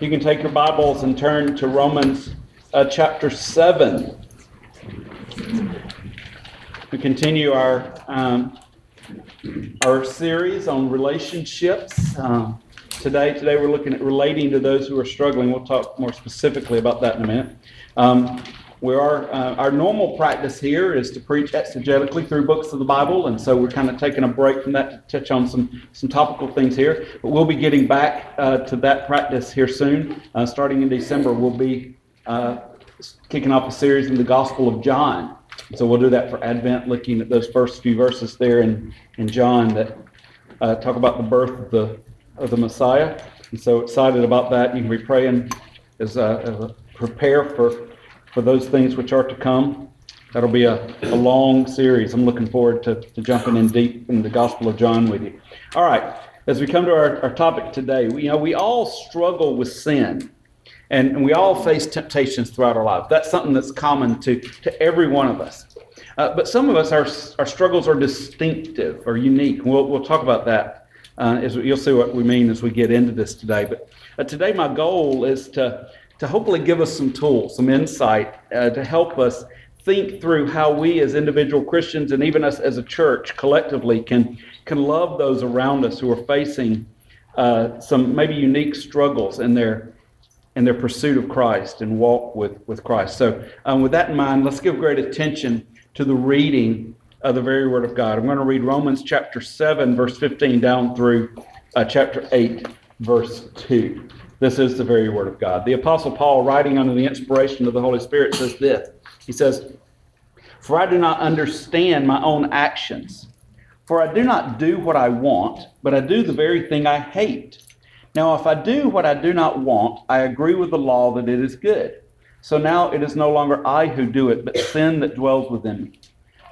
You can take your Bibles and turn to Romans uh, chapter 7. We continue our, um, our series on relationships. Um, today, today we're looking at relating to those who are struggling. We'll talk more specifically about that in a minute. Um, we are uh, our normal practice here is to preach exegetically through books of the Bible, and so we're kind of taking a break from that to touch on some some topical things here. But we'll be getting back uh, to that practice here soon. Uh, starting in December, we'll be uh, kicking off a series in the Gospel of John. So we'll do that for Advent, looking at those first few verses there in in John that uh, talk about the birth of the of the Messiah. And so excited about that. You can be praying as, as prepare for for those things which are to come. That'll be a, a long series. I'm looking forward to, to jumping in deep in the Gospel of John with you. All right, as we come to our, our topic today, we, you know, we all struggle with sin. And, and we all face temptations throughout our life. That's something that's common to, to every one of us. Uh, but some of us, our, our struggles are distinctive or unique. We'll, we'll talk about that. Uh, as you'll see what we mean as we get into this today. But uh, today, my goal is to to hopefully give us some tools, some insight uh, to help us think through how we as individual Christians and even us as a church collectively can, can love those around us who are facing uh, some maybe unique struggles in their, in their pursuit of Christ and walk with, with Christ. So, um, with that in mind, let's give great attention to the reading of the very Word of God. I'm going to read Romans chapter 7, verse 15, down through uh, chapter 8, verse 2. This is the very word of God. The Apostle Paul, writing under the inspiration of the Holy Spirit, says this He says, For I do not understand my own actions. For I do not do what I want, but I do the very thing I hate. Now, if I do what I do not want, I agree with the law that it is good. So now it is no longer I who do it, but sin that dwells within me.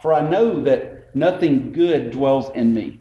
For I know that nothing good dwells in me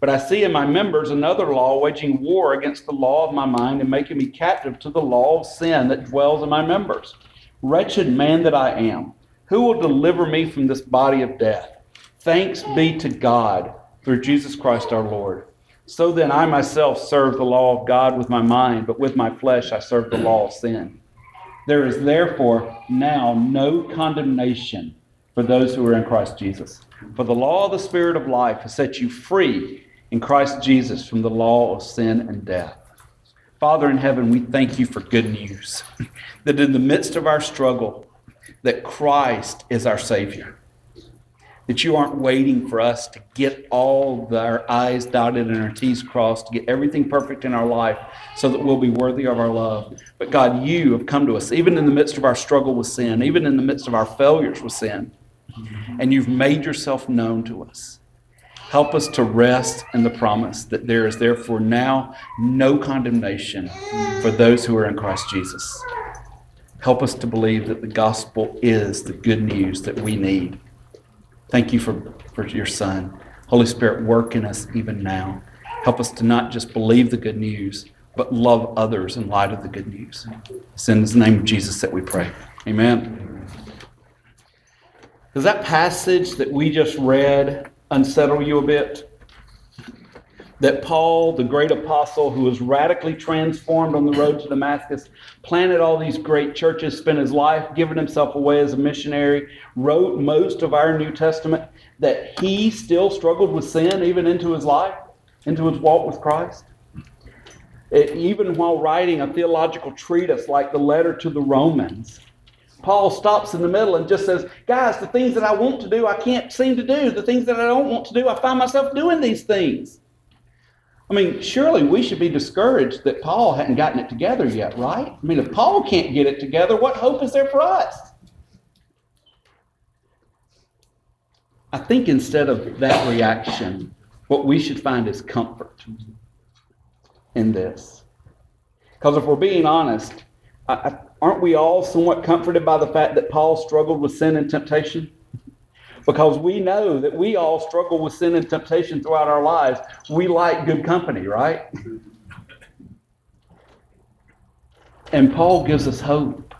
but I see in my members another law waging war against the law of my mind and making me captive to the law of sin that dwells in my members. Wretched man that I am, who will deliver me from this body of death? Thanks be to God through Jesus Christ our Lord. So then I myself serve the law of God with my mind, but with my flesh I serve the law of sin. There is therefore now no condemnation for those who are in Christ Jesus. For the law of the Spirit of life has set you free in Christ Jesus from the law of sin and death. Father in heaven, we thank you for good news that in the midst of our struggle, that Christ is our Savior. That you aren't waiting for us to get all our I's dotted and our T's crossed, to get everything perfect in our life so that we'll be worthy of our love. But God, you have come to us, even in the midst of our struggle with sin, even in the midst of our failures with sin, and you've made yourself known to us. Help us to rest in the promise that there is therefore now no condemnation for those who are in Christ Jesus. Help us to believe that the gospel is the good news that we need. Thank you for, for your Son. Holy Spirit, work in us even now. Help us to not just believe the good news, but love others in light of the good news. It's in the name of Jesus that we pray. Amen. Does that passage that we just read unsettle you a bit? That Paul, the great apostle who was radically transformed on the road to Damascus, planted all these great churches, spent his life giving himself away as a missionary, wrote most of our New Testament, that he still struggled with sin even into his life, into his walk with Christ? It, even while writing a theological treatise like the letter to the Romans, Paul stops in the middle and just says, Guys, the things that I want to do, I can't seem to do. The things that I don't want to do, I find myself doing these things. I mean, surely we should be discouraged that Paul hadn't gotten it together yet, right? I mean, if Paul can't get it together, what hope is there for us? I think instead of that reaction, what we should find is comfort in this. Because if we're being honest, I, aren't we all somewhat comforted by the fact that Paul struggled with sin and temptation? because we know that we all struggle with sin and temptation throughout our lives. We like good company, right? And Paul gives us hope.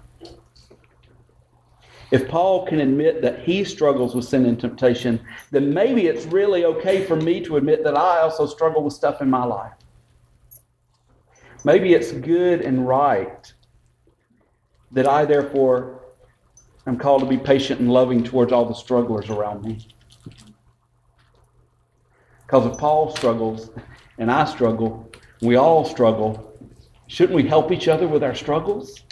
If Paul can admit that he struggles with sin and temptation, then maybe it's really okay for me to admit that I also struggle with stuff in my life. Maybe it's good and right that I, therefore, am called to be patient and loving towards all the strugglers around me. Because if Paul struggles and I struggle, we all struggle, shouldn't we help each other with our struggles?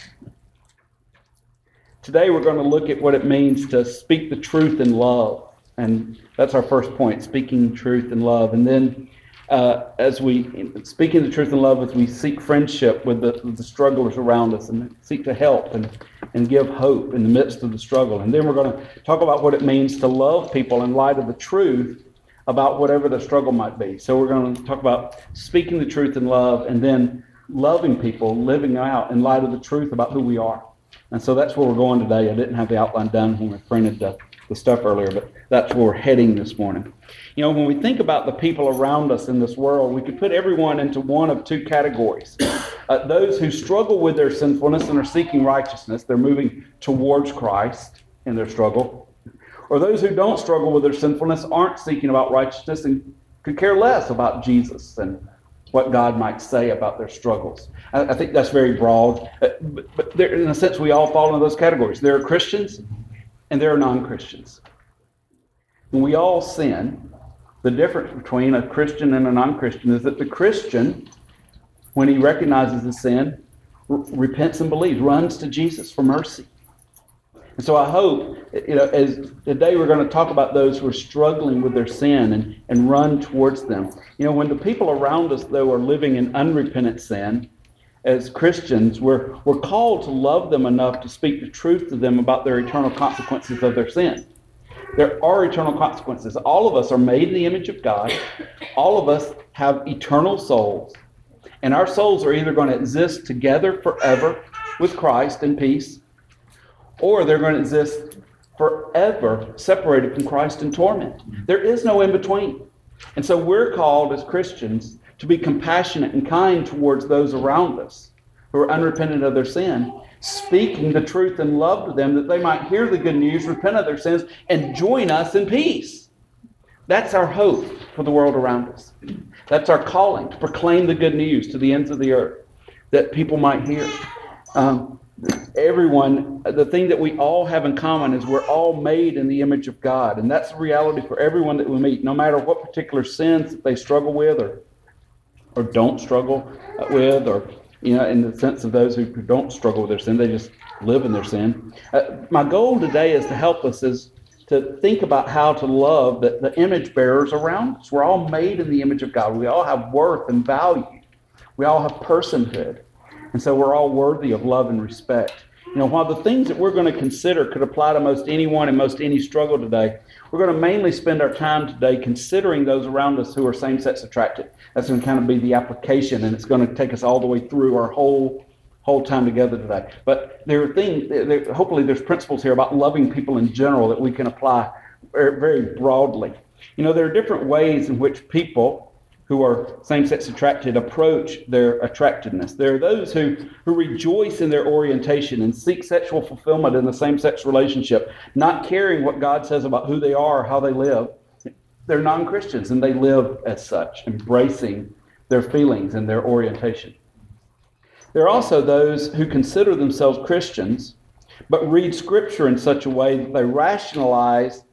Today we're going to look at what it means to speak the truth in love. And that's our first point, speaking truth in love. And then uh, as we speaking the truth in love, as we seek friendship with the, with the, strugglers around us and seek to help and, and give hope in the midst of the struggle. And then we're going to talk about what it means to love people in light of the truth about whatever the struggle might be. So we're going to talk about speaking the truth in love and then loving people, living out in light of the truth about who we are. And so that's where we're going today. I didn't have the outline done when we printed the, the stuff earlier, but that's where we're heading this morning. You know, when we think about the people around us in this world, we could put everyone into one of two categories. Uh, those who struggle with their sinfulness and are seeking righteousness, they're moving towards Christ in their struggle. Or those who don't struggle with their sinfulness, aren't seeking about righteousness, and could care less about Jesus and what God might say about their struggles. I, I think that's very broad. Uh, but, but there, in a sense, we all fall into those categories. There are Christians and there are non Christians. When we all sin, the difference between a Christian and a non Christian is that the Christian, when he recognizes the sin, r- repents and believes, runs to Jesus for mercy. And so I hope, you know, as today we're going to talk about those who are struggling with their sin and, and run towards them. You know, when the people around us, though, are living in unrepentant sin, as Christians, we're, we're called to love them enough to speak the truth to them about their eternal consequences of their sin. There are eternal consequences. All of us are made in the image of God. All of us have eternal souls. And our souls are either going to exist together forever with Christ in peace, or they're going to exist forever separated from Christ in torment. There is no in between. And so we're called as Christians to be compassionate and kind towards those around us who are unrepentant of their sin speaking the truth in love to them that they might hear the good news, repent of their sins, and join us in peace. That's our hope for the world around us. That's our calling to proclaim the good news to the ends of the earth that people might hear. Um, everyone, the thing that we all have in common is we're all made in the image of God. And that's the reality for everyone that we meet, no matter what particular sins that they struggle with or, or don't struggle with or you know, in the sense of those who don't struggle with their sin, they just live in their sin. Uh, my goal today is to help us is to think about how to love the, the image bearers around us. We're all made in the image of God. We all have worth and value. We all have personhood. And so we're all worthy of love and respect. You know, while the things that we're going to consider could apply to most anyone and most any struggle today, we're going to mainly spend our time today considering those around us who are same sex attracted. That's going to kind of be the application, and it's going to take us all the way through our whole whole time together today. But there are things, there, hopefully, there's principles here about loving people in general that we can apply very, very broadly. You know, there are different ways in which people who are same-sex attracted approach their attractiveness. There are those who, who rejoice in their orientation and seek sexual fulfillment in the same-sex relationship, not caring what God says about who they are or how they live. They're non-Christians and they live as such, embracing their feelings and their orientation. There are also those who consider themselves Christians, but read Scripture in such a way that they rationalize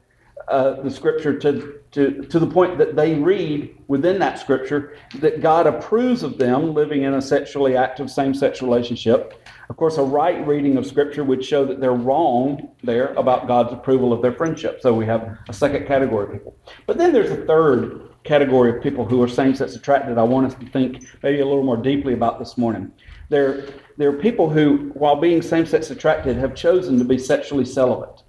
uh, the Scripture to to, to the point that they read within that scripture that God approves of them living in a sexually active same sex relationship. Of course, a right reading of scripture would show that they're wrong there about God's approval of their friendship. So we have a second category of people. But then there's a third category of people who are same sex attracted. I want us to think maybe a little more deeply about this morning. There, there are people who, while being same sex attracted, have chosen to be sexually celibate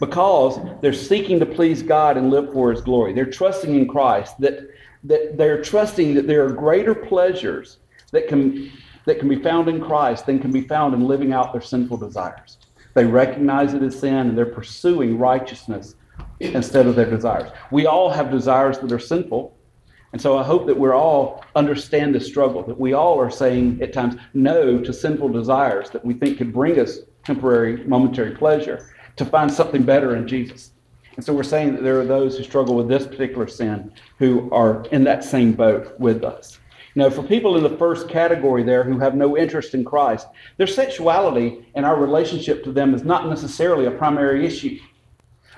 because they're seeking to please God and live for His glory. They're trusting in Christ, that, that they're trusting that there are greater pleasures that can, that can be found in Christ than can be found in living out their sinful desires. They recognize it as sin and they're pursuing righteousness instead of their desires. We all have desires that are sinful. And so I hope that we're all understand the struggle, that we all are saying at times no to sinful desires that we think could bring us temporary, momentary pleasure to find something better in Jesus. And so we're saying that there are those who struggle with this particular sin who are in that same boat with us. You know, for people in the first category there who have no interest in Christ, their sexuality and our relationship to them is not necessarily a primary issue.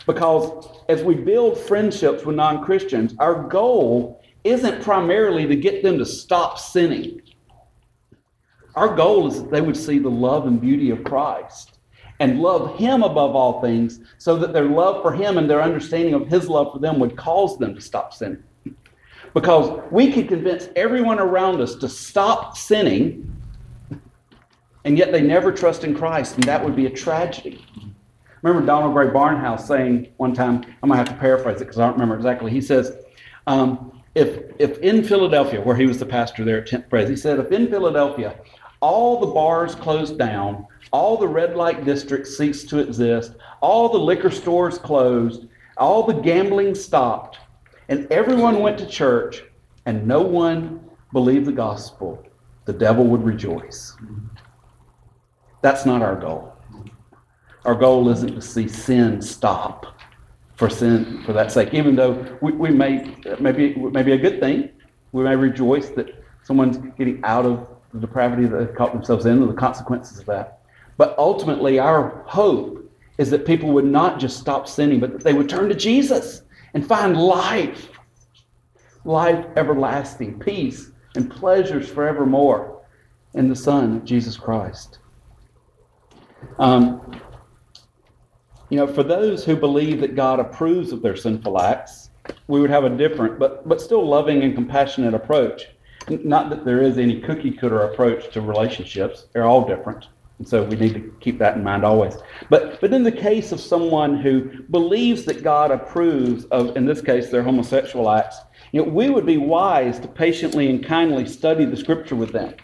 Because as we build friendships with non Christians, our goal isn't primarily to get them to stop sinning. Our goal is that they would see the love and beauty of Christ and love Him above all things so that their love for Him and their understanding of His love for them would cause them to stop sinning. Because we could convince everyone around us to stop sinning, and yet they never trust in Christ, and that would be a tragedy. remember Donald Grey Barnhouse saying one time, I'm going to have to paraphrase it because I don't remember exactly. He says, um, if, if in Philadelphia, where he was the pastor there at 10th Pres, he said, if in Philadelphia all the bars closed down, all the red light districts ceased to exist, all the liquor stores closed, all the gambling stopped, and everyone went to church, and no one believed the gospel, the devil would rejoice. That's not our goal. Our goal isn't to see sin stop for sin for that sake. Even though we, we may maybe may be a good thing, we may rejoice that someone's getting out of the depravity that they've caught themselves in, and the consequences of that. But ultimately, our hope is that people would not just stop sinning, but that they would turn to Jesus and find life, life everlasting, peace, and pleasures forevermore in the Son, Jesus Christ. Um, you know, for those who believe that God approves of their sinful acts, we would have a different, but, but still loving and compassionate approach. Not that there is any cookie cutter approach to relationships, they're all different. And so we need to keep that in mind always. But, but in the case of someone who believes that God approves of, in this case, their homosexual acts, you know, we would be wise to patiently and kindly study the scripture with them.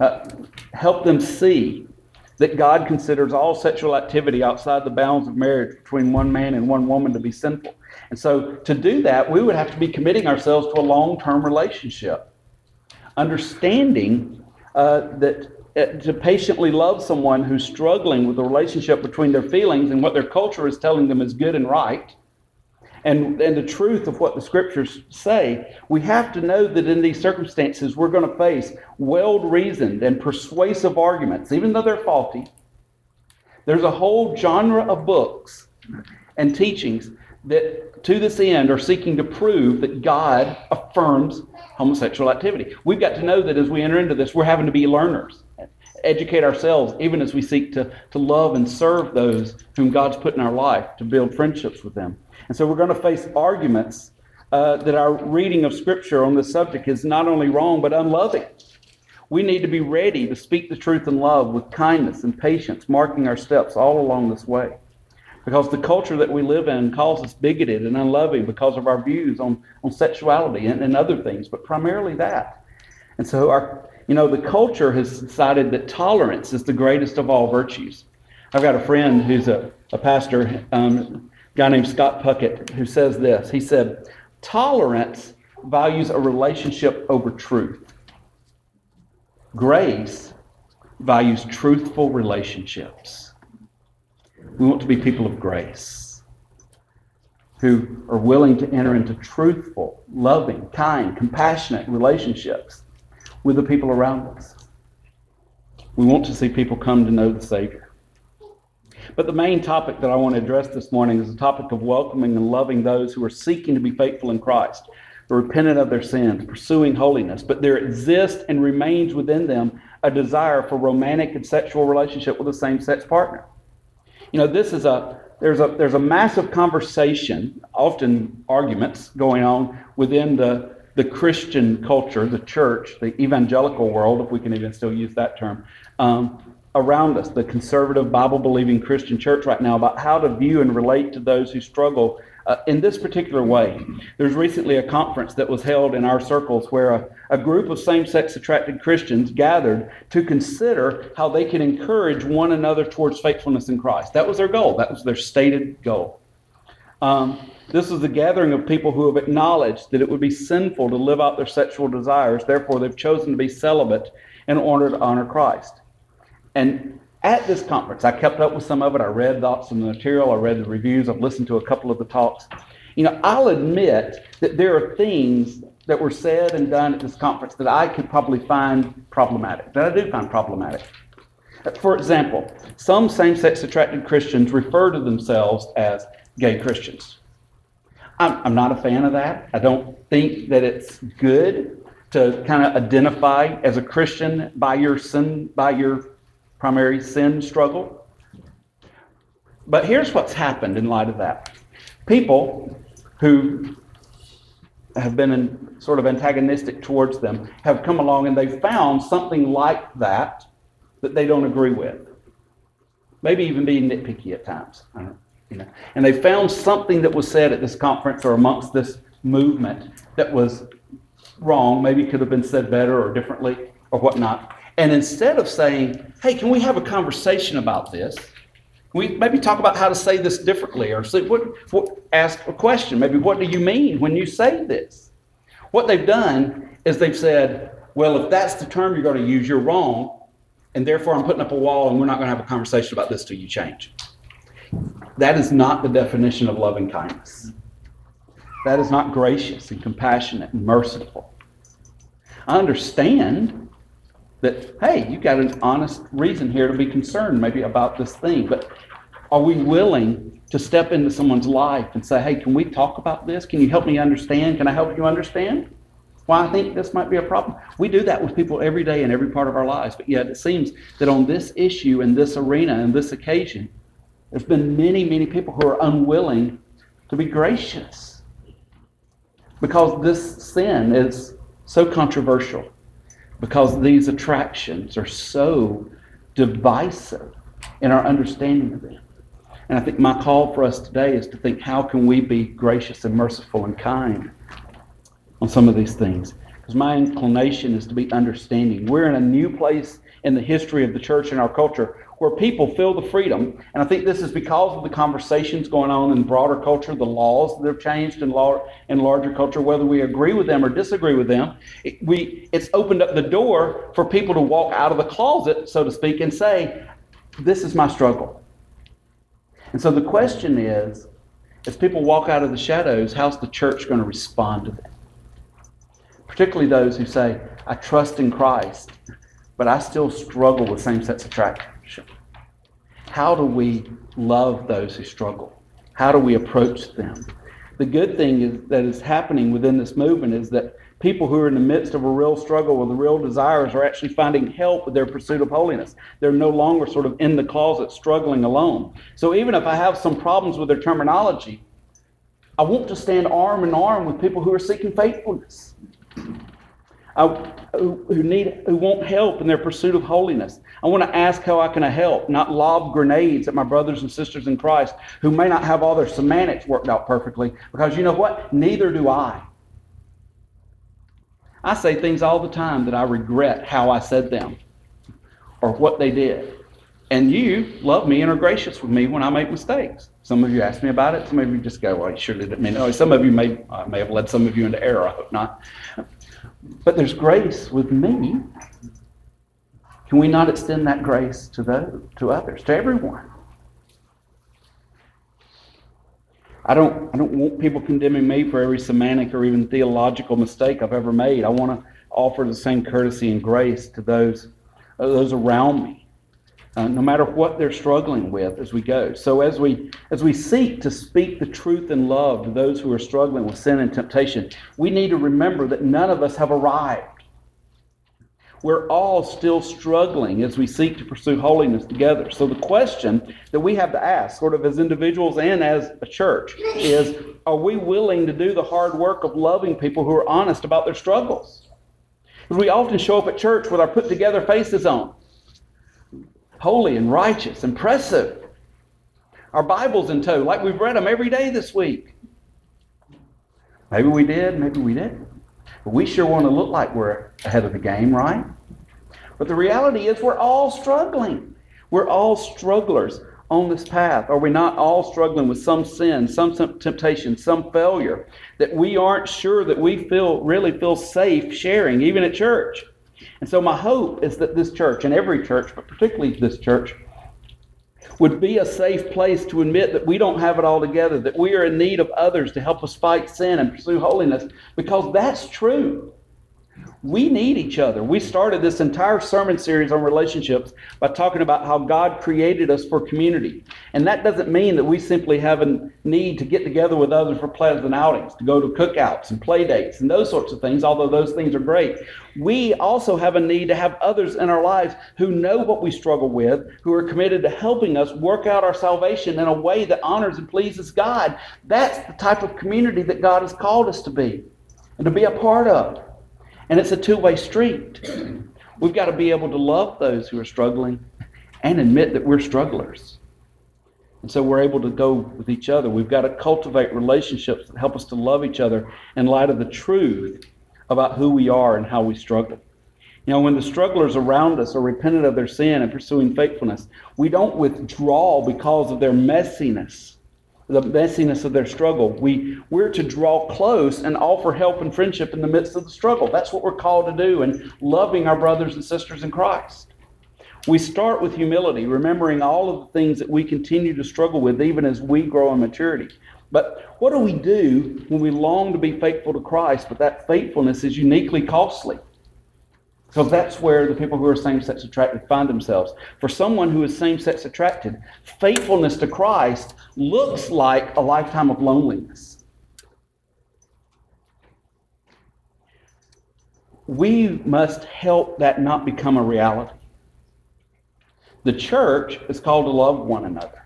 Uh, help them see that God considers all sexual activity outside the bounds of marriage between one man and one woman to be sinful. And so to do that, we would have to be committing ourselves to a long term relationship. Understanding uh, that Uh, to patiently love someone who's struggling with the relationship between their feelings and what their culture is telling them is good and right, and, and the truth of what the scriptures say, we have to know that in these circumstances, we're going to face well reasoned and persuasive arguments, even though they're faulty. There's a whole genre of books and teachings that, to this end, are seeking to prove that God affirms homosexual activity. We've got to know that as we enter into this, we're having to be learners, educate ourselves, even as we seek to, to love and serve those whom God's put in our life, to build friendships with them. And so we're going to face arguments uh, that our reading of Scripture on this subject is not only wrong, but unloving. We need to be ready to speak the truth in love with kindness and patience, marking our steps all along this way. Because the culture that we live in calls us bigoted and unloving because of our views on, on sexuality and, and other things, but primarily that. And so our you know, the culture has decided that tolerance is the greatest of all virtues. I've got a friend who's a, a pastor, um, guy named Scott Puckett who says this. He said, Tolerance values a relationship over truth. Grace values truthful relationships. We want to be people of grace who are willing to enter into truthful, loving, kind, compassionate relationships with the people around us. We want to see people come to know the Savior. But the main topic that I want to address this morning is the topic of welcoming and loving those who are seeking to be faithful in Christ, repentant of their sins, pursuing holiness, but there exists and remains within them a desire for romantic and sexual relationship with a same-sex partner. You know, this is a there's a there's a massive conversation, often arguments going on within the the Christian culture, the church, the evangelical world, if we can even still use that term, um, around us, the conservative, Bible believing Christian church right now, about how to view and relate to those who struggle uh, in this particular way. There's recently a conference that was held in our circles where a, a group of same sex attracted Christians gathered to consider how they can encourage one another towards faithfulness in Christ. That was their goal, that was their stated goal. Um, this is a gathering of people who have acknowledged that it would be sinful to live out their sexual desires. Therefore, they've chosen to be celibate in order to honor Christ. And at this conference, I kept up with some of it. I read lots of the material, I read the reviews, I've listened to a couple of the talks. You know, I'll admit that there are things that were said and done at this conference that I could probably find problematic, that I do find problematic. For example, some same sex attracted Christians refer to themselves as gay Christians. I'm, I'm not a fan of that. I don't think that it's good to kind of identify as a Christian by your sin, by your primary sin struggle. But here's what's happened in light of that. People who have been in, sort of antagonistic towards them have come along and they've found something like that that they don't agree with. Maybe even being nitpicky at times. And they found something that was said at this conference or amongst this movement that was wrong, maybe could have been said better or differently or whatnot. And instead of saying, hey, can we have a conversation about this? we maybe talk about how to say this differently or say, what, what, ask a question. Maybe, what do you mean when you say this? What they've done is they've said, well, if that's the term you're going to use, you're wrong. And therefore, I'm putting up a wall and we're not going to have a conversation about this till you change. That is not the definition of loving kindness. That is not gracious and compassionate and merciful. I understand that, hey, you've got an honest reason here to be concerned maybe about this thing, but are we willing to step into someone's life and say, hey, can we talk about this? Can you help me understand? Can I help you understand? Why I think this might be a problem. We do that with people every day in every part of our lives, but yet it seems that on this issue, in this arena, in this occasion, there's been many, many people who are unwilling to be gracious because this sin is so controversial, because these attractions are so divisive in our understanding of them. And I think my call for us today is to think how can we be gracious and merciful and kind on some of these things? Because my inclination is to be understanding. We're in a new place in the history of the church and our culture where people feel the freedom. And I think this is because of the conversations going on in broader culture, the laws that have changed in, in larger culture, whether we agree with them or disagree with them. It, we, it's opened up the door for people to walk out of the closet, so to speak, and say, This is my struggle. And so the question is, as people walk out of the shadows, how's the church going to respond to them? Particularly those who say, I trust in Christ, but I still struggle with same sex attraction. How do we love those who struggle? How do we approach them? The good thing is that is happening within this movement is that people who are in the midst of a real struggle with real desires are actually finding help with their pursuit of holiness. They're no longer sort of in the closet struggling alone. So even if I have some problems with their terminology, I want to stand arm in arm with people who are seeking faithfulness. I, who need who want help in their pursuit of holiness. I want to ask how I can help, not lob grenades at my brothers and sisters in Christ who may not have all their semantics worked out perfectly because you know what? Neither do I. I say things all the time that I regret how I said them or what they did. And you love me and are gracious with me when I make mistakes. Some of you ask me about it. Some of you just go, well, you surely didn't mean. Oh, some of you may, I may have led some of you into error. I hope not. But there's grace with me. Can we not extend that grace to those, to others, to everyone? I don't, I don't want people condemning me for every semantic or even theological mistake I've ever made. I want to offer the same courtesy and grace to those, uh, those around me uh, no matter what they're struggling with as we go. So as we as we seek to speak the truth in love to those who are struggling with sin and temptation, we need to remember that none of us have arrived. We're all still struggling as we seek to pursue holiness together. So the question that we have to ask, sort of as individuals and as a church, is are we willing to do the hard work of loving people who are honest about their struggles? Because we often show up at church with our put together faces on holy and righteous, impressive. Our Bibles in tow, like we've read them every day this week. Maybe we did, maybe we didn't. But we sure want to look like we're ahead of the game, right? But the reality is, we're all struggling. We're all strugglers on this path? Are we not all struggling with some sin, some temptation, some failure that we aren't sure that we feel really feel safe sharing, even at church? And so my hope is that this church and every church, but particularly this church, would be a safe place to admit that we don't have it all together, that we are in need of others to help us fight sin and pursue holiness, because that's true. We need each other. We started this entire sermon series on relationships by talking about how God created us for community. And that doesn't mean that we simply have a need to get together with others for pleasant outings, to go to cookouts and play dates and those sorts of things, although those things are great. We also have a need to have others in our lives who know what we struggle with, who are committed to helping us work out our salvation in a way that honors and pleases God. That's the type of community that God has called us to be and to be a part of. And it's a two way street. We've got to be able to love those who are struggling and admit that we're strugglers. And so we're able to go with each other. We've got to cultivate relationships that help us to love each other in light of the truth about who we are and how we struggle. You know, when the strugglers around us are repentant of their sin and pursuing faithfulness, we don't withdraw because of their messiness the messiness of their struggle. We, we're to draw close and offer help and friendship in the midst of the struggle. That's what we're called to do in loving our brothers and sisters in Christ. We start with humility, remembering all of the things that we continue to struggle with even as we grow in maturity. But what do we do when we long to be faithful to Christ, but that faithfulness is uniquely costly? Because that's where the people who are same sex attracted find themselves. For someone who is same sex attracted, faithfulness to Christ looks like a lifetime of loneliness. We must help that not become a reality. The church is called to love one another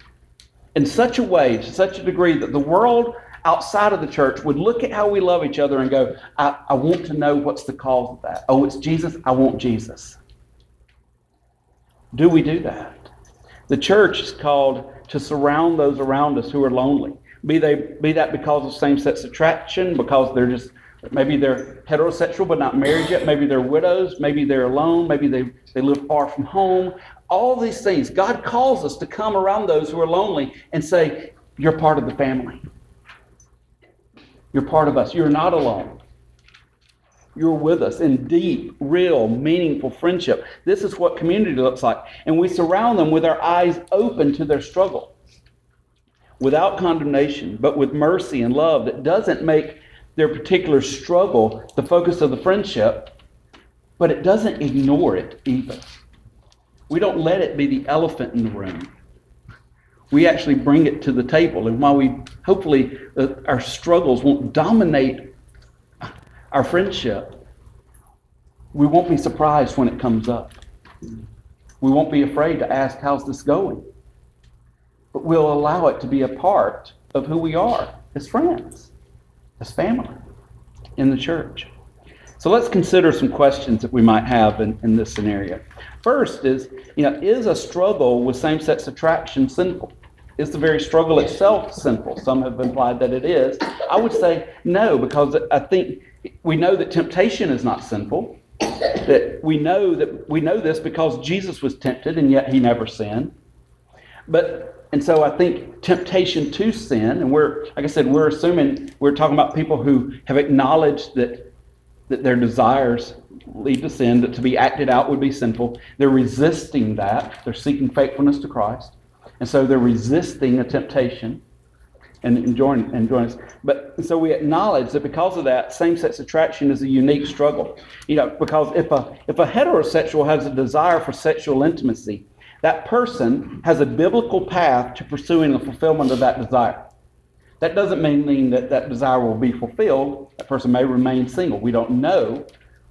in such a way, to such a degree that the world outside of the church would look at how we love each other and go, I, I want to know what's the cause of that. Oh, it's Jesus. I want Jesus. Do we do that? The church is called to surround those around us who are lonely. Be they be that because of same-sex attraction, because they're just maybe they're heterosexual but not married yet, maybe they're widows, maybe they're alone, maybe they, they live far from home. All these things. God calls us to come around those who are lonely and say, You're part of the family. You're part of us. You're not alone. You're with us in deep, real, meaningful friendship. This is what community looks like. And we surround them with our eyes open to their struggle without condemnation, but with mercy and love that doesn't make their particular struggle the focus of the friendship, but it doesn't ignore it either. We don't let it be the elephant in the room we actually bring it to the table. And while we hopefully uh, our struggles won't dominate our friendship, we won't be surprised when it comes up. We won't be afraid to ask, How's this going? But we'll allow it to be a part of who we are as friends, as family, in the church. So let's consider some questions that we might have in, in this scenario. First is, you know, is a struggle with same-sex attraction sinful? Is the very struggle itself sinful? Some have implied that it is. I would say no, because I think we know that temptation is not sinful. That we know that we know this because Jesus was tempted and yet he never sinned. But and so I think temptation to sin, and we're like I said, we're assuming we're talking about people who have acknowledged that that their desires lead to sin, that to be acted out would be sinful. They're resisting that. They're seeking faithfulness to Christ. And so they're resisting a temptation and enjoying, enjoying us. But so we acknowledge that because of that, same-sex attraction is a unique struggle. You know, because if a if a heterosexual has a desire for sexual intimacy, that person has a biblical path to pursuing the fulfillment of that desire. That doesn't mean that that desire will be fulfilled. That person may remain single. We don't know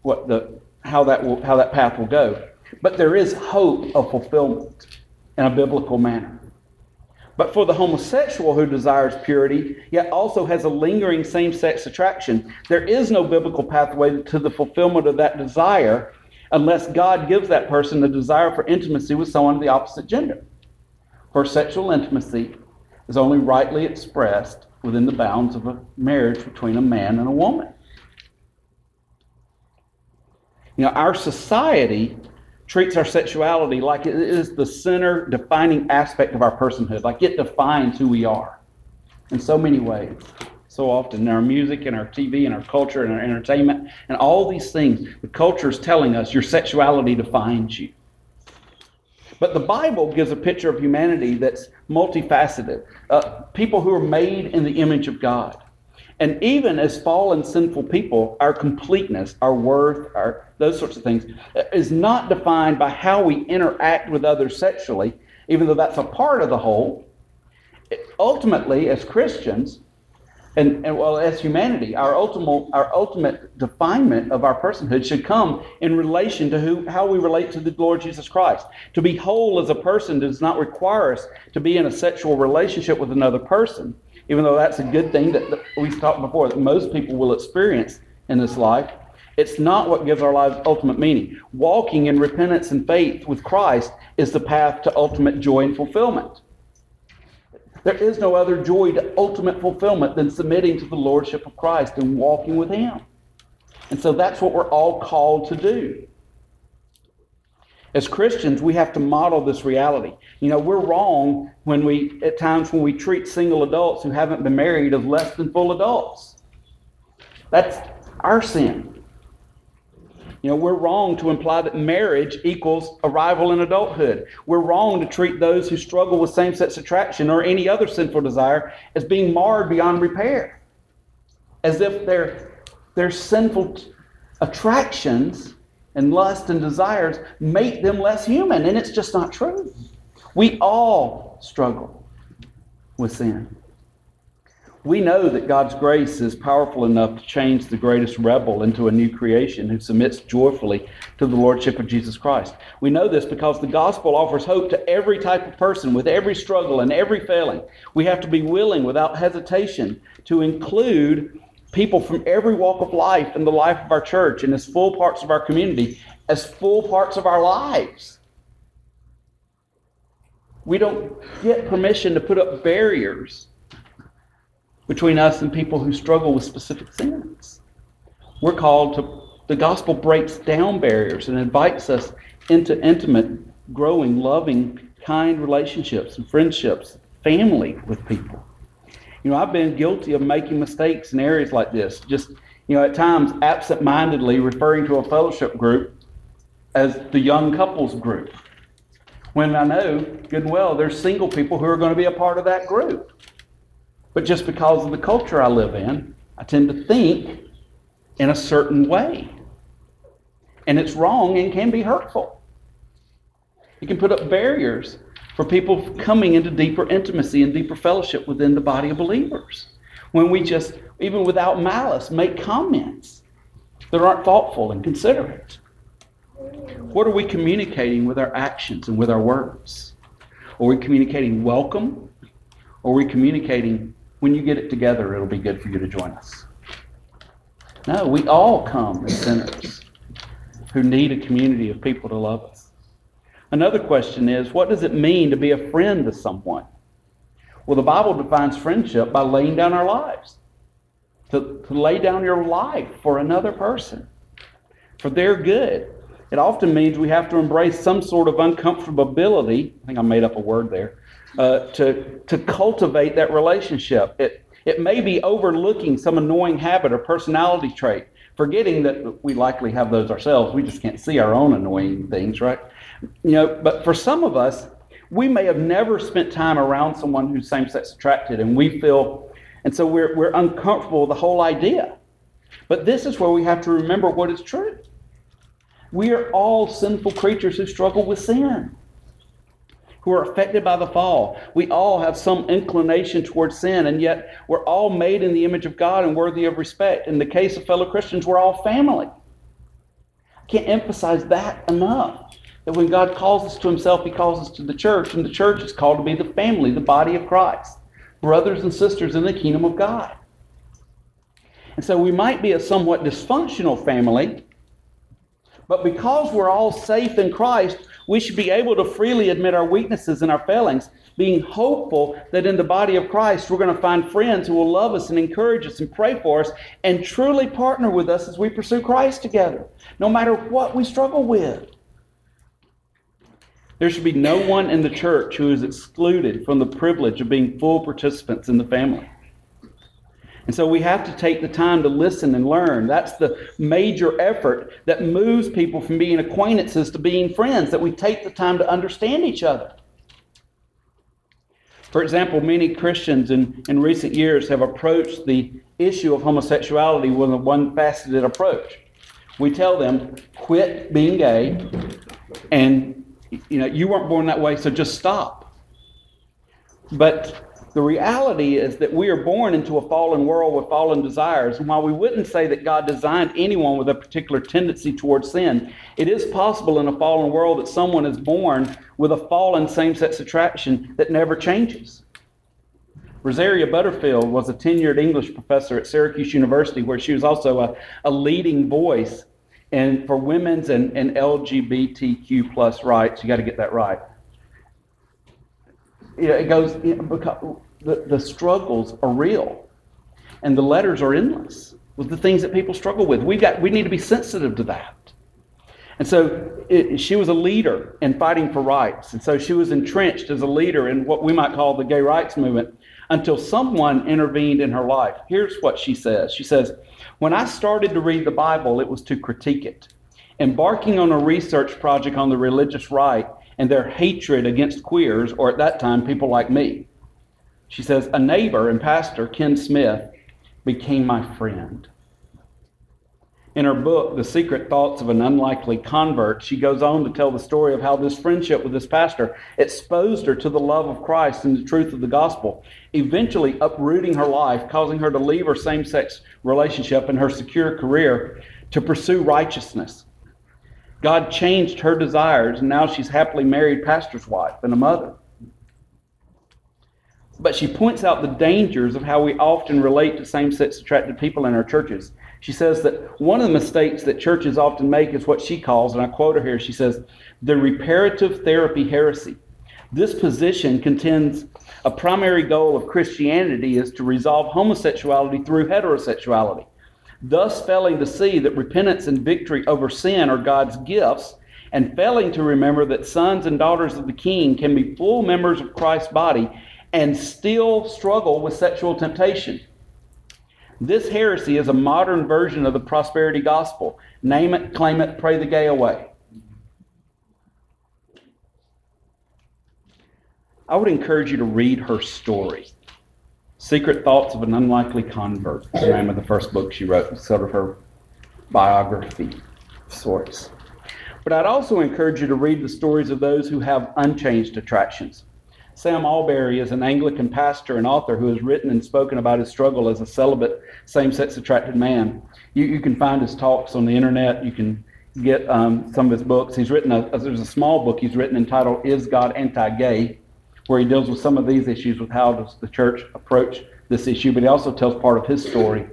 what the how that will how that path will go. But there is hope of fulfillment in a biblical manner. But for the homosexual who desires purity, yet also has a lingering same sex attraction, there is no biblical pathway to the fulfillment of that desire unless God gives that person the desire for intimacy with someone of the opposite gender. For sexual intimacy is only rightly expressed within the bounds of a marriage between a man and a woman. You know, our society treats our sexuality like it is the center defining aspect of our personhood, like it defines who we are in so many ways. So often in our music and our TV and our culture and our entertainment and all these things, the culture is telling us your sexuality defines you. But the Bible gives a picture of humanity that's multifaceted. Uh, people who are made in the image of God. And even as fallen, sinful people, our completeness, our worth, our, those sorts of things, uh, is not defined by how we interact with others sexually, even though that's a part of the whole. ultimately, as Christians, and, and well, as humanity, our ultimate, our ultimate definement of our personhood should come in relation to who, how we relate to the Lord Jesus Christ. To be whole as a person does not require us to be in a sexual relationship with another person, even though that's a good thing that, we've talked before that most people will experience in this life. It's not what gives our lives ultimate meaning. Walking in repentance and faith with Christ is the path to ultimate joy and fulfillment. There is no other joy to ultimate fulfillment than submitting to the Lordship of Christ and walking with Him. And so that's what we're all called to do. As Christians, we have to model this reality. You know, we're wrong when we, at times, when we treat single adults who haven't been married as less than full adults. That's our sin. You know, we're wrong to imply that marriage equals arrival in adulthood. We're wrong to treat those who struggle with same sex attraction or any other sinful desire as being marred beyond repair, as if their, their sinful attractions and lust and desires make them less human, and it's just not true. We all struggle with sin we know that God's grace is powerful enough to change the greatest rebel into a new creation who submits joyfully to the Lordship of Jesus Christ. We know this because the gospel offers hope to every type of person with every struggle and every failing. We have to be willing without hesitation to include people from every walk of life in the life of our church and as full parts of our community, as full parts of our lives. We don't get permission to put up barriers between us and people who struggle with specific sins. We're called to, the gospel breaks down barriers and invites us into intimate, growing, loving, kind relationships and friendships, family with people. You know, I've been guilty of making mistakes in areas like this, just, you know, at times absent mindedly referring to a fellowship group as the young couples group. When I know good and well there's single people who are going to be a part of that group. But just because of the culture I live in, I tend to think in a certain way. And it's wrong and can be hurtful. It can put up barriers for people coming into deeper intimacy and deeper fellowship within the body of believers. When we just, even without malice, make comments that aren't thoughtful and considerate. What are we communicating with our actions and with our words? Are we communicating welcome? Or are we communicating when you get it together, it'll be good for you to join us. No, we all come as sinners who need a community of people to love us. Another question is what does it mean to be a friend to someone? Well, the Bible defines friendship by laying down our lives, to, to lay down your life for another person, for their good. It often means we have to embrace some sort of uncomfortability. I think I made up a word there uh, to, to cultivate that relationship. It, it may be overlooking some annoying habit or personality trait, forgetting that we likely have those ourselves. We just can't see our own annoying things, right? You know, but for some of us, we may have never spent time around someone who's same sex attracted, and we feel, and so we're, we're uncomfortable with the whole idea. But this is where we have to remember what is true. We are all sinful creatures who struggle with sin who are affected by the fall. We all have some inclination towards sin, and yet we're all made in the image of God and worthy of respect. In the case of fellow Christians, we're all family. I can't emphasize that enough. That when God calls us to Himself, He calls us to the church, and the church is called to be the family, the body of Christ, brothers and sisters in the kingdom of God. And so we might be a somewhat dysfunctional family, but because we're all safe in Christ, we should be able to freely admit our weaknesses and our failings, being hopeful that in the body of Christ we're going to find friends who will love us and encourage us and pray for us and truly partner with us as we pursue Christ together, no matter what we struggle with. There should be no one in the church who is excluded from the privilege of being full participants in the family. And so we have to take the time to listen and learn. That's the major effort that moves people from being acquaintances to being friends, that we take the time to understand each other. For example, many Christians in, in recent years have approached the issue of homosexuality with a one faceted approach. We tell them, quit being gay, and you know, you weren't born that way, so just stop. But the reality is that we are born into a fallen world with fallen desires. And while we wouldn't say that God designed anyone with a particular tendency towards sin, it is possible in a fallen world that someone is born with a fallen same sex attraction that never changes. Rosaria Butterfield was a tenured English professor at Syracuse University, where she was also a, a leading voice and for women's and, and LGBTQ plus rights. You got to get that right. You know, it goes because the, the struggles are real and the letters are endless with the things that people struggle with. we got, we need to be sensitive to that. And so it, she was a leader in fighting for rights. And so she was entrenched as a leader in what we might call the gay rights movement until someone intervened in her life. Here's what she says She says, When I started to read the Bible, it was to critique it. Embarking on a research project on the religious right and their hatred against queers, or at that time, people like me. She says, A neighbor and pastor, Ken Smith, became my friend. In her book, The Secret Thoughts of an Unlikely Convert, she goes on to tell the story of how this friendship with this pastor exposed her to the love of Christ and the truth of the gospel, eventually uprooting her life, causing her to leave her same sex relationship and her secure career to pursue righteousness. God changed her desires, and now she's happily married pastor's wife and a mother. But she points out the dangers of how we often relate to same sex attracted people in our churches. She says that one of the mistakes that churches often make is what she calls, and I quote her here, she says, the reparative therapy heresy. This position contends a primary goal of Christianity is to resolve homosexuality through heterosexuality, thus failing to see that repentance and victory over sin are God's gifts, and failing to remember that sons and daughters of the King can be full members of Christ's body and still struggle with sexual temptation. This heresy is a modern version of the prosperity gospel name it, claim it, pray the gay away. I would encourage you to read her story. Secret Thoughts of an Unlikely Convert, the name of the first book she wrote, sort of her biography of sorts. But I'd also encourage you to read the stories of those who have unchanged attractions. Sam Allberry is an Anglican pastor and author who has written and spoken about his struggle as a celibate, same sex attracted man. You, you can find his talks on the internet. You can get um, some of his books. He's written a, there's a small book he's written entitled Is God Anti Gay, where he deals with some of these issues with how does the church approach this issue, but he also tells part of his story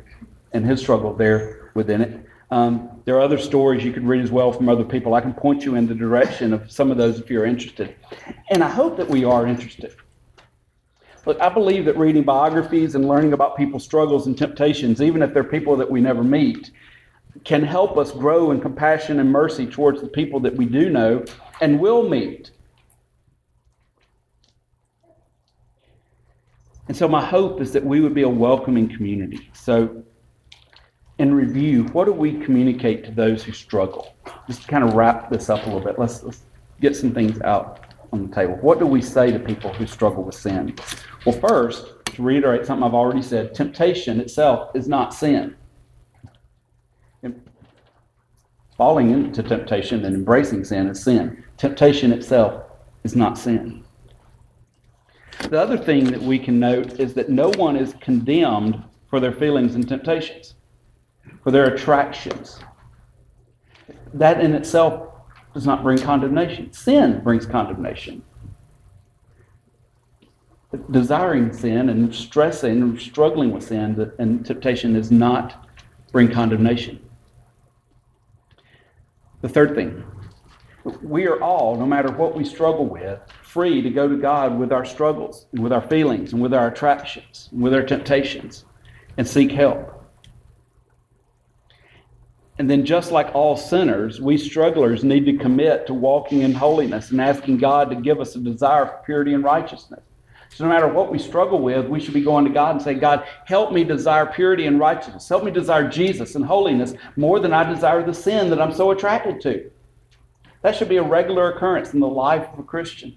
and his struggle there within it. Um, there are other stories you could read as well from other people. I can point you in the direction of some of those if you're interested. And I hope that we are interested. Look, I believe that reading biographies and learning about people's struggles and temptations, even if they're people that we never meet, can help us grow in compassion and mercy towards the people that we do know and will meet. And so, my hope is that we would be a welcoming community. So, in review, what do we communicate to those who struggle? Just to kind of wrap this up a little bit. Let's, let's get some things out on the table. What do we say to people who struggle with sin? Well, first, to reiterate something I've already said, temptation itself is not sin. Falling into temptation and embracing sin is sin. Temptation itself is not sin. The other thing that we can note is that no one is condemned for their feelings and temptations for their attractions. That in itself does not bring condemnation. Sin brings condemnation. Desiring sin and stressing and struggling with sin and temptation does not bring condemnation. The third thing, we are all, no matter what we struggle with, free to go to God with our struggles, and with our feelings, and with our attractions, and with our temptations, and seek help. And then, just like all sinners, we strugglers need to commit to walking in holiness and asking God to give us a desire for purity and righteousness. So, no matter what we struggle with, we should be going to God and say, God, help me desire purity and righteousness. Help me desire Jesus and holiness more than I desire the sin that I'm so attracted to. That should be a regular occurrence in the life of a Christian.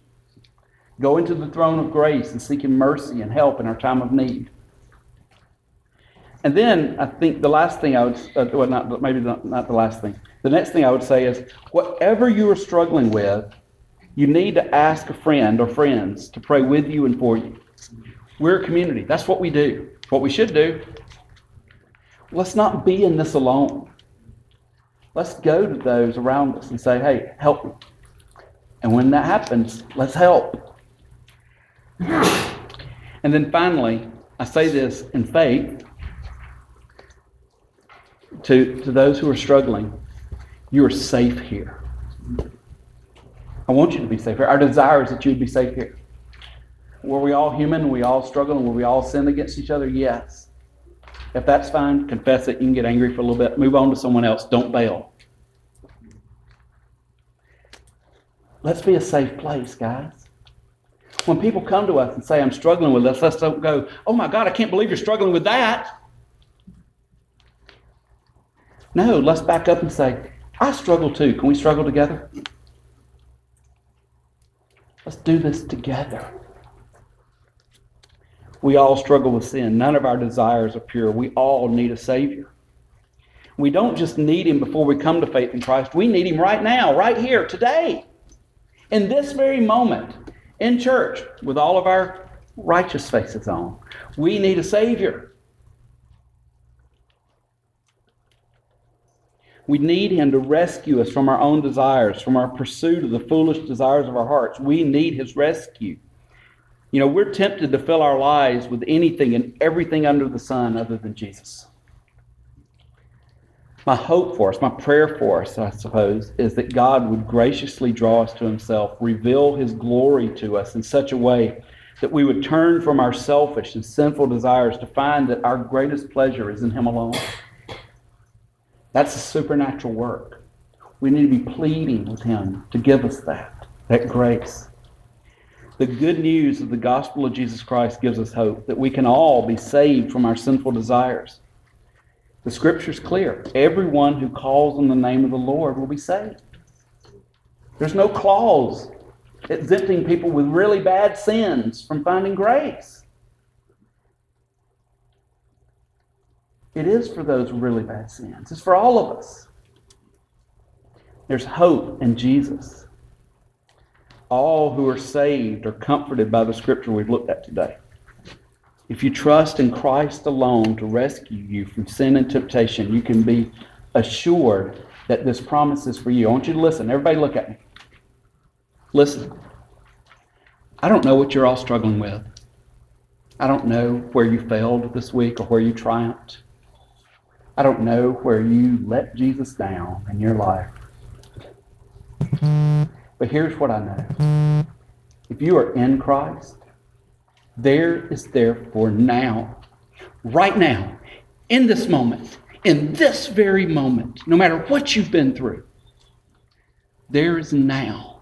Going to the throne of grace and seeking mercy and help in our time of need. And then I think the last thing I would, uh, well, not, maybe not, not the last thing. The next thing I would say is whatever you are struggling with, you need to ask a friend or friends to pray with you and for you. We're a community. That's what we do. What we should do. Let's not be in this alone. Let's go to those around us and say, hey, help me. And when that happens, let's help. And then finally, I say this in faith to, to those who are struggling you are safe here. I want you to be safe here. Our desire is that you would be safe here. Were we all human? We all struggle and were we all sin against each other? Yes. If that's fine, confess it. You can get angry for a little bit. Move on to someone else. Don't bail. Let's be a safe place, guys. When people come to us and say, I'm struggling with this, let's don't go, oh my God, I can't believe you're struggling with that. No, let's back up and say, I struggle too. Can we struggle together? Let's do this together. We all struggle with sin. None of our desires are pure. We all need a Savior. We don't just need Him before we come to faith in Christ. We need Him right now, right here, today. In this very moment, in church, with all of our righteous faces on. We need a Savior. We need Him to rescue us from our own desires, from our pursuit of the foolish desires of our hearts. We need His rescue. You know, we're tempted to fill our lives with anything and everything under the sun other than Jesus. My hope for us, my prayer for us, I suppose, is that God would graciously draw us to Himself, reveal His glory to us in such a way that we would turn from our selfish and sinful desires to find that our greatest pleasure is in Him alone. That's a supernatural work. We need to be pleading with Him to give us that, that grace. The good news of the gospel of Jesus Christ gives us hope that we can all be saved from our sinful desires. The scripture's clear. Everyone who calls on the name of the Lord will be saved. There's no clause exempting people with really bad sins from finding grace. It is for those really bad sins. It's for all of us. There's hope in Jesus. All who are saved are comforted by the scripture we've looked at today. If you trust in Christ alone to rescue you from sin and temptation, you can be assured that this promise is for you. I want you to listen. Everybody, look at me. Listen. I don't know what you're all struggling with. I don't know where you failed this week or where you triumphed. I don't know where you let Jesus down in your life. But here's what I know. If you are in Christ, there is therefore now, right now, in this moment, in this very moment, no matter what you've been through, there is now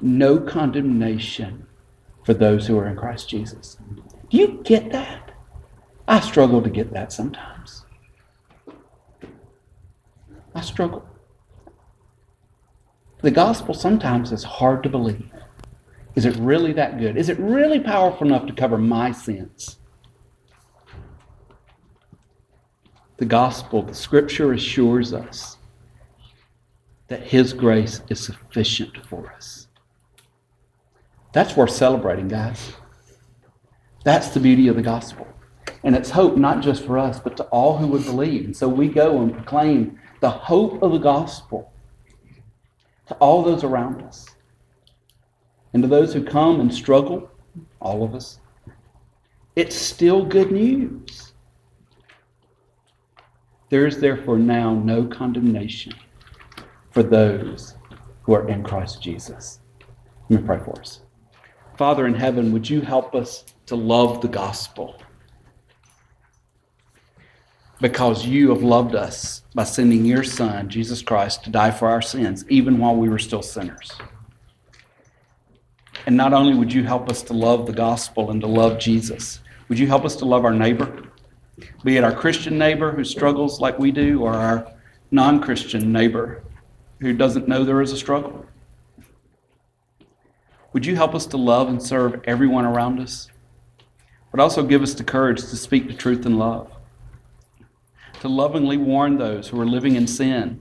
no condemnation for those who are in Christ Jesus. Do you get that? I struggle to get that sometimes. I struggle. The gospel sometimes is hard to believe. Is it really that good? Is it really powerful enough to cover my sins? The gospel, the scripture assures us that His grace is sufficient for us. That's worth celebrating, guys. That's the beauty of the gospel. And it's hope not just for us, but to all who would believe. And so we go and proclaim the hope of the gospel to all those around us. And to those who come and struggle, all of us, it's still good news. There is therefore now no condemnation for those who are in Christ Jesus. Let me pray for us. Father in heaven, would you help us to love the gospel? Because you have loved us by sending your Son, Jesus Christ, to die for our sins, even while we were still sinners. And not only would you help us to love the gospel and to love Jesus, would you help us to love our neighbor? Be it our Christian neighbor who struggles like we do, or our non Christian neighbor who doesn't know there is a struggle. Would you help us to love and serve everyone around us? But also give us the courage to speak the truth in love, to lovingly warn those who are living in sin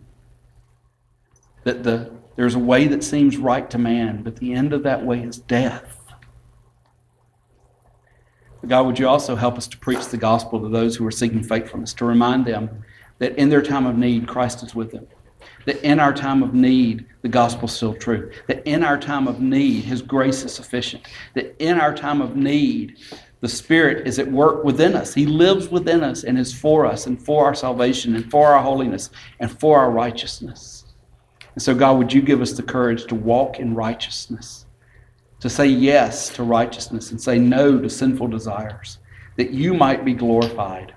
that the, there's a way that seems right to man, but the end of that way is death. God, would you also help us to preach the gospel to those who are seeking faithfulness, to remind them that in their time of need, Christ is with them. That in our time of need, the gospel is still true. That in our time of need, His grace is sufficient. That in our time of need, the Spirit is at work within us. He lives within us and is for us and for our salvation and for our holiness and for our righteousness. And so, God, would you give us the courage to walk in righteousness, to say yes to righteousness and say no to sinful desires, that you might be glorified,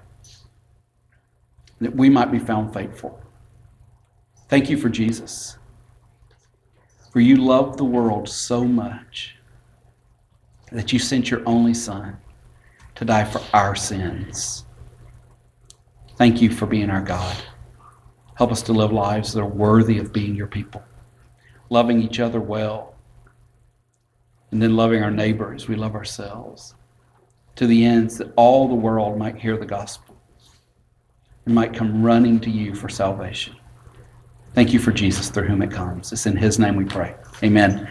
that we might be found faithful. Thank you for Jesus. For you loved the world so much that you sent your only Son to die for our sins. Thank you for being our God. Help us to live lives that are worthy of being your people, loving each other well, and then loving our neighbor as we love ourselves, to the ends that all the world might hear the gospel and might come running to you for salvation. Thank you for Jesus through whom it comes. It's in his name we pray. Amen.